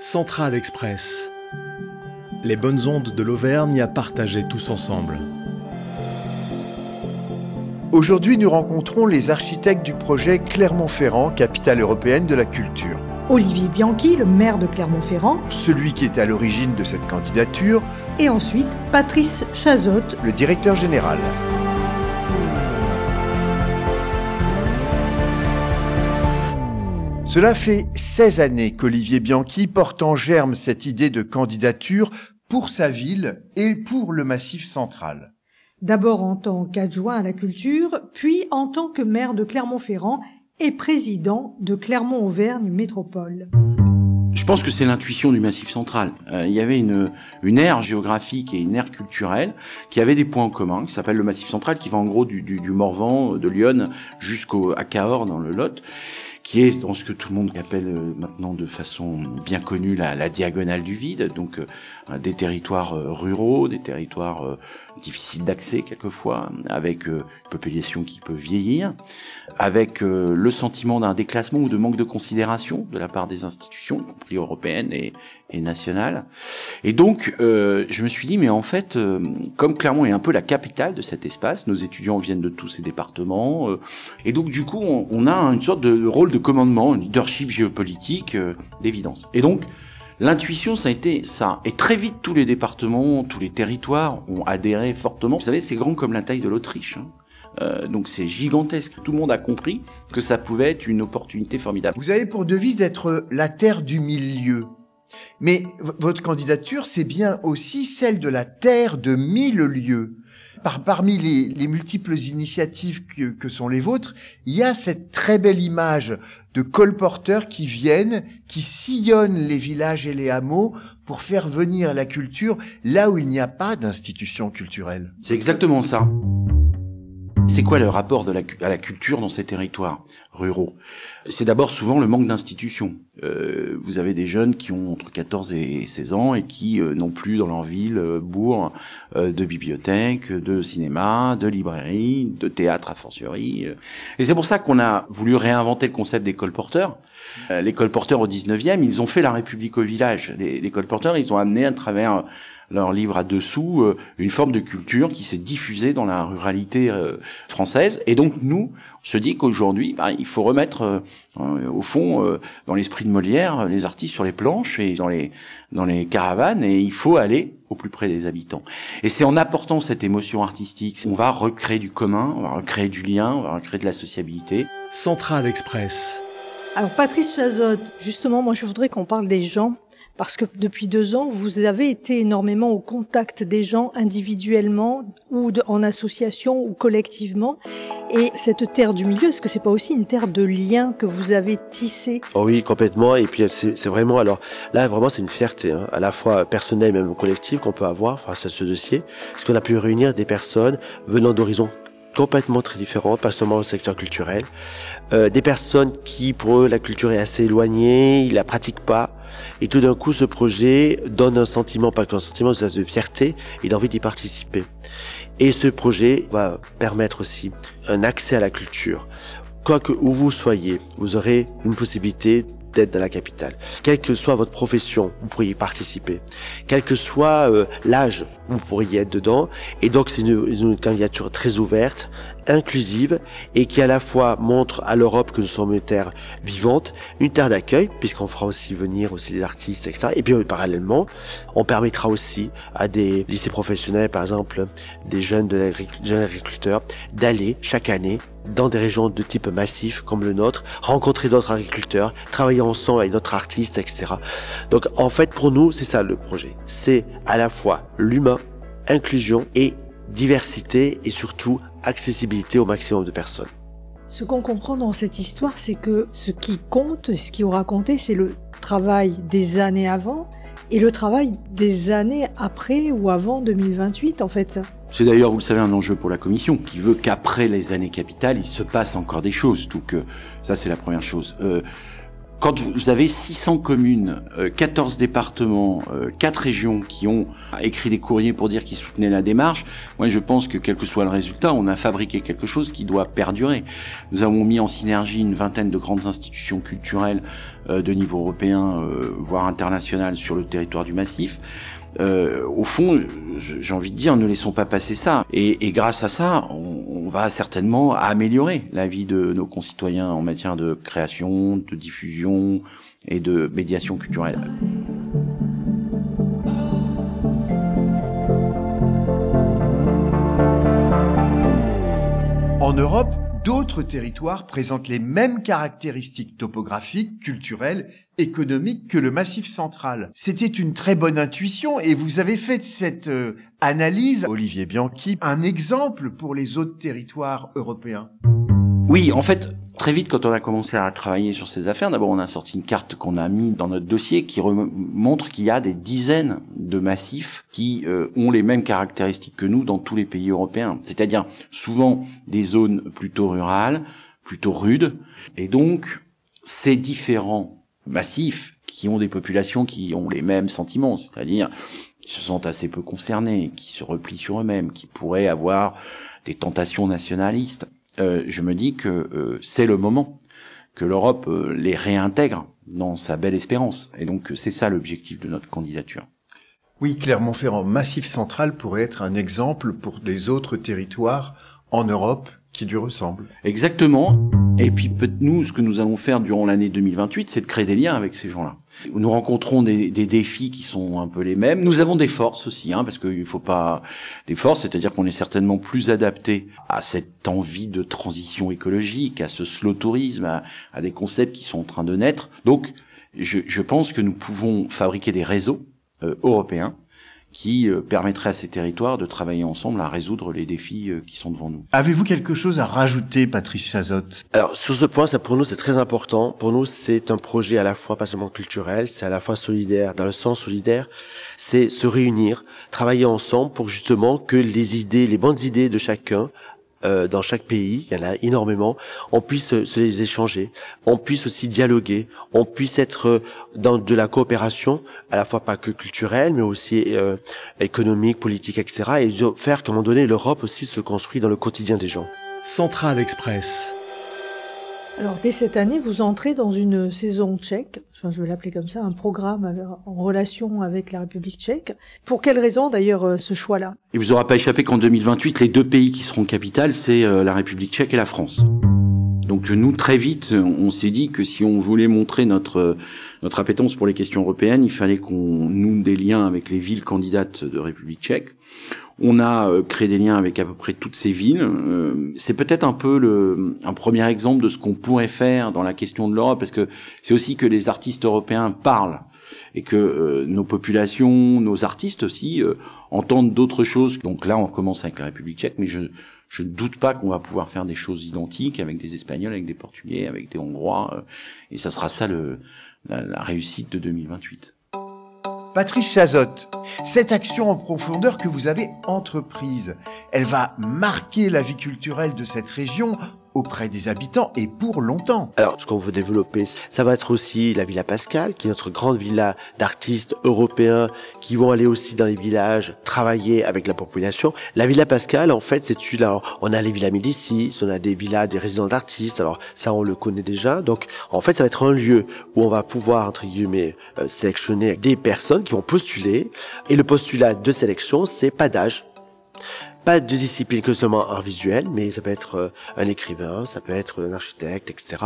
Central Express. Les bonnes ondes de l'Auvergne à partager tous ensemble. Aujourd'hui, nous rencontrons les architectes du projet Clermont-Ferrand, capitale européenne de la culture. Olivier Bianchi, le maire de Clermont-Ferrand, Celui qui est à l'origine de cette candidature, et ensuite Patrice Chazotte, le directeur général. Cela fait 16 années qu'Olivier Bianchi porte en germe cette idée de candidature pour sa ville et pour le Massif central. d'abord en tant qu'adjoint à la culture, puis en tant que maire de Clermont-Ferrand et président de Clermont-Auvergne Métropole. Je pense que c'est l'intuition du Massif central. Euh, il y avait une, une aire géographique et une aire culturelle qui avait des points en commun, qui s'appelle le Massif central, qui va en gros du, du, du Morvan, de Lyon, jusqu'au à Cahors dans le Lot qui est dans ce que tout le monde appelle euh, maintenant de façon bien connue la, diagonale du vide, donc euh, des territoires euh, ruraux, des territoires difficiles d'accès quelquefois, avec euh, une population qui peut vieillir, avec euh, le sentiment d'un déclassement ou de manque de considération de la part des institutions, y compris européennes et, et nationales. Et donc, euh, je me suis dit, mais en fait, euh, comme Clermont est un peu la capitale de cet espace, nos étudiants viennent de tous ces départements, euh, et donc du coup, on, on a une sorte de rôle de commandement, un leadership géopolitique euh, d'évidence. Et donc, L'intuition, ça a été ça. Et très vite, tous les départements, tous les territoires ont adhéré fortement. Vous savez, c'est grand comme la taille de l'Autriche. hein. Euh, donc c'est gigantesque. Tout le monde a compris que ça pouvait être une opportunité formidable. Vous avez pour devise d'être la terre du milieu. Mais votre candidature, c'est bien aussi celle de la terre de mille lieux. Par, parmi les, les multiples initiatives que, sont les vôtres, il y a cette très belle image de colporteurs qui viennent, qui sillonnent les villages et les hameaux pour faire venir la culture là où il n'y a pas d'institution culturelle. C'est exactement ça. C'est quoi le rapport à la culture dans ces territoires? C'est d'abord souvent le manque d'institutions. Euh, vous avez des jeunes qui ont entre 14 et 16 ans et qui euh, n'ont plus dans leur ville, euh, bourg, euh, de bibliothèque, de cinéma, de librairie, de théâtre à fortiori. euh. Et c'est pour ça qu'on a voulu réinventer le concept des colporteurs. Euh, les colporteurs au 19e, ils ont fait la République au village. Les, les colporteurs, ils ont amené à travers leur livre à dessous euh, une forme de culture qui s'est diffusée dans la ruralité euh, française. Et donc nous, on se dit qu'aujourd'hui, bah, il faut remettre euh, au fond euh, dans l'esprit de Molière les artistes sur les planches et dans les dans les caravanes et il faut aller au plus près des habitants. Et c'est en apportant cette émotion artistique, on va recréer du commun, on va recréer du lien, on va recréer de la sociabilité. Central Express. Alors Patrice Chazotte, justement, moi je voudrais qu'on parle des gens, parce que depuis deux ans, vous avez été énormément au contact des gens individuellement ou en association ou collectivement. Et cette terre du milieu, est-ce que c'est pas aussi une terre de liens que vous avez tissé? Oh oui, complètement. Et puis c'est vraiment alors là vraiment c'est une fierté, hein, à la fois personnelle et même collective qu'on peut avoir face à ce dossier, parce qu'on a pu réunir des personnes venant d'horizons complètement très différents, pas seulement au secteur culturel, euh, des personnes qui pour eux la culture est assez éloignée, ils la pratiquent pas. Et tout d'un coup, ce projet donne un sentiment, pas qu'un sentiment de fierté et d'envie d'y participer. Et ce projet va permettre aussi un accès à la culture. Quoi que où vous soyez, vous aurez une possibilité d'être dans la capitale. Quelle que soit votre profession, vous pourriez y participer. Quel que soit euh, l'âge, vous pourriez être dedans. Et donc c'est une, une candidature très ouverte, inclusive et qui à la fois montre à l'Europe que nous sommes une terre vivante, une terre d'accueil, puisqu'on fera aussi venir aussi des artistes, etc. Et puis parallèlement, on permettra aussi à des lycées professionnels, par exemple, des jeunes de jeunes agriculteurs, d'aller chaque année dans des régions de type massif comme le nôtre, rencontrer d'autres agriculteurs, travailler ensemble avec d'autres artistes, etc. Donc en fait pour nous c'est ça le projet. C'est à la fois l'humain, inclusion et diversité et surtout accessibilité au maximum de personnes. Ce qu'on comprend dans cette histoire, c'est que ce qui compte, ce qui aura compté, c'est le travail des années avant et le travail des années après ou avant 2028, en fait. C'est d'ailleurs, vous le savez, un enjeu pour la Commission, qui veut qu'après les années capitales, il se passe encore des choses. Donc euh, ça, c'est la première chose. Euh, quand vous avez 600 communes, 14 euh, départements, 4 euh, régions qui ont écrit des courriers pour dire qu'ils soutenaient la démarche, moi je pense que quel que soit le résultat, on a fabriqué quelque chose qui doit perdurer. Nous avons mis en synergie une vingtaine de grandes institutions culturelles euh, de niveau européen, voire international, sur le territoire du massif. Au fond, j'ai envie de dire, ne laissons pas passer ça. Et, et grâce à ça, on, va certainement améliorer la vie de nos concitoyens en matière de création, de diffusion et de médiation culturelle. En Europe, d'autres territoires présentent les mêmes caractéristiques topographiques, culturelles, économiques que le Massif central. C'était une très bonne intuition et vous avez fait cette euh, analyse, Olivier Bianchi, un exemple pour les autres territoires européens. Oui, en fait, très vite, quand on a commencé à travailler sur ces affaires, d'abord on a sorti une carte qu'on a mis dans notre dossier qui montre qu'il y a des dizaines de massifs qui euh, ont les mêmes caractéristiques que nous dans tous les pays européens. C'est-à-dire souvent des zones plutôt rurales, plutôt rudes, et donc ces différents massifs qui ont des populations qui ont les mêmes sentiments, c'est-à-dire qui se sentent assez peu concernés, qui se replient sur eux-mêmes, qui pourraient avoir des tentations nationalistes euh, je me dis que euh, c'est le moment que l'Europe euh, les réintègre dans sa belle espérance. Et donc c'est ça l'objectif de notre candidature. Oui, Clermont-Ferrand, Massif central pourrait être un exemple pour des autres territoires en Europe qui lui ressemblent. Exactement. Et puis nous, ce que nous allons faire durant l'année 2028, c'est de créer des liens avec ces gens-là. Nous rencontrons des, des, défis qui sont un peu les mêmes. Nous avons des forces aussi, hein, parce qu'il faut pas des forces, c'est-à-dire qu'on est certainement plus adapté à cette envie de transition écologique, à ce slow tourisme, à, à des concepts qui sont en train de naître. Donc, je, je pense que nous pouvons fabriquer des réseaux euh, européens qui euh, permettrait à ces territoires de travailler ensemble à résoudre les défis euh, qui sont devant nous. Avez-vous quelque chose à rajouter, Patrice Chazotte? Alors, sur ce point, ça pour nous, c'est très important. Pour nous, c'est un projet à la fois pas seulement culturel, c'est à la fois solidaire. Dans le sens solidaire, c'est se réunir, travailler ensemble pour justement que les idées, les bonnes idées de chacun euh, dans chaque pays, il y en a énormément, on puisse se les échanger, on puisse aussi dialoguer, on puisse être euh, dans de la coopération, à la fois pas que culturelle, mais aussi euh, économique, politique, etc. Et faire qu'à un moment donné, l'Europe aussi se construit dans le quotidien des gens. Central Express. Alors, dès cette année, vous entrez dans une saison tchèque, je vais l'appeler comme ça, un programme en relation avec la République tchèque. Pour quelle raison, d'ailleurs, euh, ce choix-là? Il vous aura pas échappé qu'en 2028, les deux pays qui seront capitales, c'est euh, la République tchèque et la France. Donc nous, très vite, on s'est dit que si on voulait montrer notre notre appétence pour les questions européennes, il fallait qu'on noue des liens avec les villes candidates de République tchèque. On a euh, créé des liens avec à peu près toutes ces villes. Euh, c'est peut-être un peu le, un premier exemple de ce qu'on pourrait faire dans la question de l'Europe, parce que c'est aussi que les artistes européens parlent et que euh, nos populations, nos artistes aussi entendent d'autres choses. Donc là, on commence avec la République tchèque, mais je je ne doute pas qu'on va pouvoir faire des choses identiques avec des Espagnols, avec des Portugais, avec des Hongrois, et ça sera ça la, la réussite de 2028. Patrice Chazotte, cette action en profondeur que vous avez entreprise, elle va marquer la vie culturelle de cette région auprès des habitants et pour longtemps. Alors, ce qu'on veut développer, ça va être aussi la Villa Pascal, qui est notre grande villa d'artistes européens qui vont aller aussi dans les villages travailler avec la population. La Villa Pascal, en fait, c'est une, alors, on a les villas Médicis, on a des villas des résidents d'artistes, alors ça, on le connaît déjà. Donc, en fait, ça va être un lieu où on va pouvoir, entre guillemets, euh, sélectionner des personnes qui vont postuler. Et le postulat de sélection, c'est pas d'âge, pas de discipline que seulement art visuel, mais ça peut être euh, un écrivain, ça peut être un architecte, etc.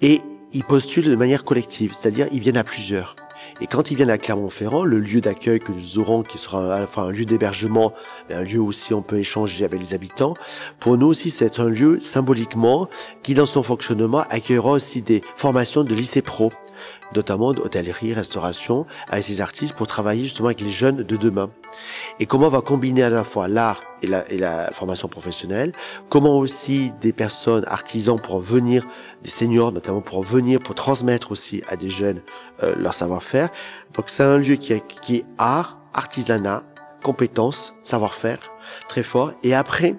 Et ils postulent de manière collective, c'est-à-dire ils viennent à plusieurs. Et quand ils viennent à Clermont-Ferrand, le lieu d'accueil que nous aurons, qui sera la fois un lieu d'hébergement, un lieu aussi on peut échanger avec les habitants, pour nous aussi c'est un lieu symboliquement qui dans son fonctionnement accueillera aussi des formations de lycée pro notamment d'hôtellerie, restauration, avec ces artistes pour travailler justement avec les jeunes de demain. Et comment on va combiner à la fois l'art et la, et la formation professionnelle, comment aussi des personnes, artisans pour venir, des seniors notamment pour venir, pour transmettre aussi à des jeunes euh, leur savoir-faire. Donc c'est un lieu qui est, qui est art, artisanat, compétences, savoir-faire, très fort. Et après,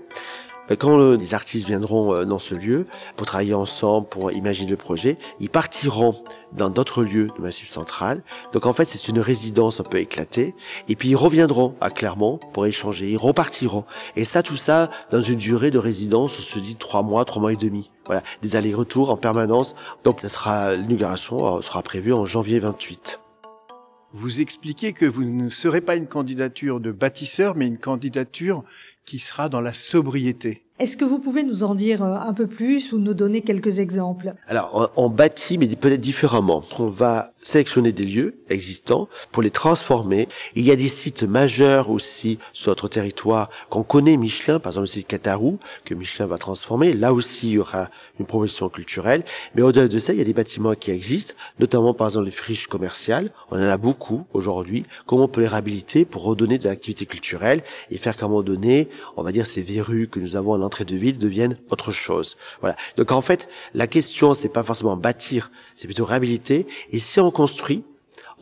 Euh, quand les artistes viendront euh, dans ce lieu pour travailler ensemble, pour imaginer le projet, ils partiront dans d'autres lieux du Massif central. Donc en fait, c'est une résidence un peu éclatée. Et puis ils reviendront à Clermont pour échanger. Ils repartiront. Et ça, tout ça, dans une durée de résidence, on se dit trois mois, trois mois et demi. Voilà, des allers-retours en permanence. Donc ça sera l'inauguration sera prévue en janvier 28. Vous expliquez que vous ne serez pas une candidature de bâtisseur, mais une candidature qui sera dans la sobriété. Est-ce que vous pouvez nous en dire euh, un peu plus ou nous donner quelques exemples? Alors, on, bâtit, mais peut-être différemment. On va sélectionner des lieux existants pour les transformer. Il y a des sites majeurs aussi sur notre territoire qu'on connaît Michelin, par exemple le site Catarou, que Michelin va transformer. Là aussi, il y aura une promotion culturelle. Mais au-delà de ça, il y a des bâtiments qui existent, notamment par exemple les friches commerciales. On en a beaucoup aujourd'hui. Comment on peut les réhabiliter pour redonner de l'activité culturelle et faire qu'à un moment donné, on va dire ces verrues que nous avons l'entrée de ville deviennent autre chose. Voilà. Donc en fait, la question c'est pas forcément bâtir, c'est plutôt réhabiliter. Et si on construit,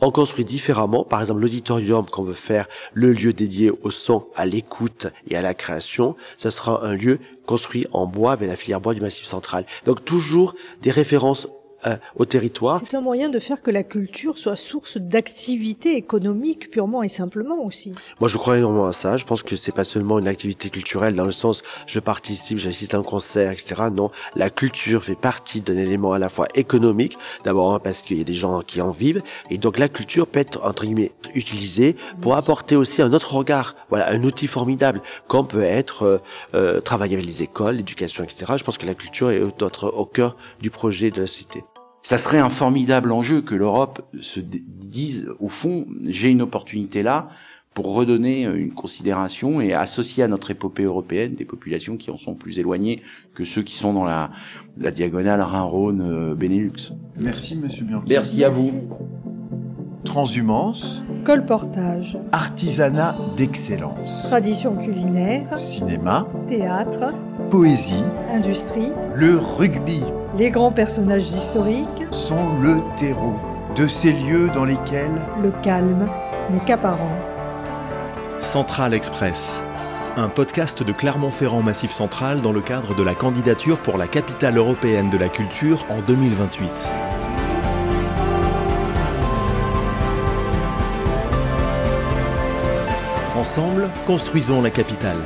on construit différemment. Par exemple, l'auditorium qu'on veut faire, le lieu dédié au son, à l'écoute et à la création, ce sera un lieu construit en bois avec la filière bois du Massif central. Donc toujours des références euh, au territoire. C'est un moyen de faire que la culture soit source d'activité économique purement et simplement aussi. Moi, je crois énormément à ça. Je pense que c'est pas seulement une activité culturelle dans le sens je participe, j'assiste à un concert, etc. Non, la culture fait partie d'un élément à la fois économique, d'abord parce qu'il y a des gens qui en vivent, et donc la culture peut être entre guillemets utilisée pour apporter aussi un autre regard. Voilà, un outil formidable, comme peut être euh, euh, travailler avec les écoles, l'éducation, etc. Je pense que la culture est au cœur du projet de la société ça serait un formidable enjeu que l'Europe se dise, au fond, j'ai une opportunité là pour redonner une considération et associer à notre épopée européenne des populations qui en sont plus éloignées que ceux qui sont dans la, la diagonale Rhin-Rhône-Benelux. Merci, monsieur Bianchi. Merci à vous. Transhumance. Colportage. Artisanat d'excellence. Tradition culinaire. Cinéma. Théâtre. Poésie. Industrie. Le rugby. Les grands personnages historiques sont le terreau de ces lieux dans lesquels le calme n'est qu'apparent. Central Express, un podcast de Clermont-Ferrand Massif Central dans le cadre de la candidature pour la capitale européenne de la culture en 2028. Ensemble, construisons la capitale.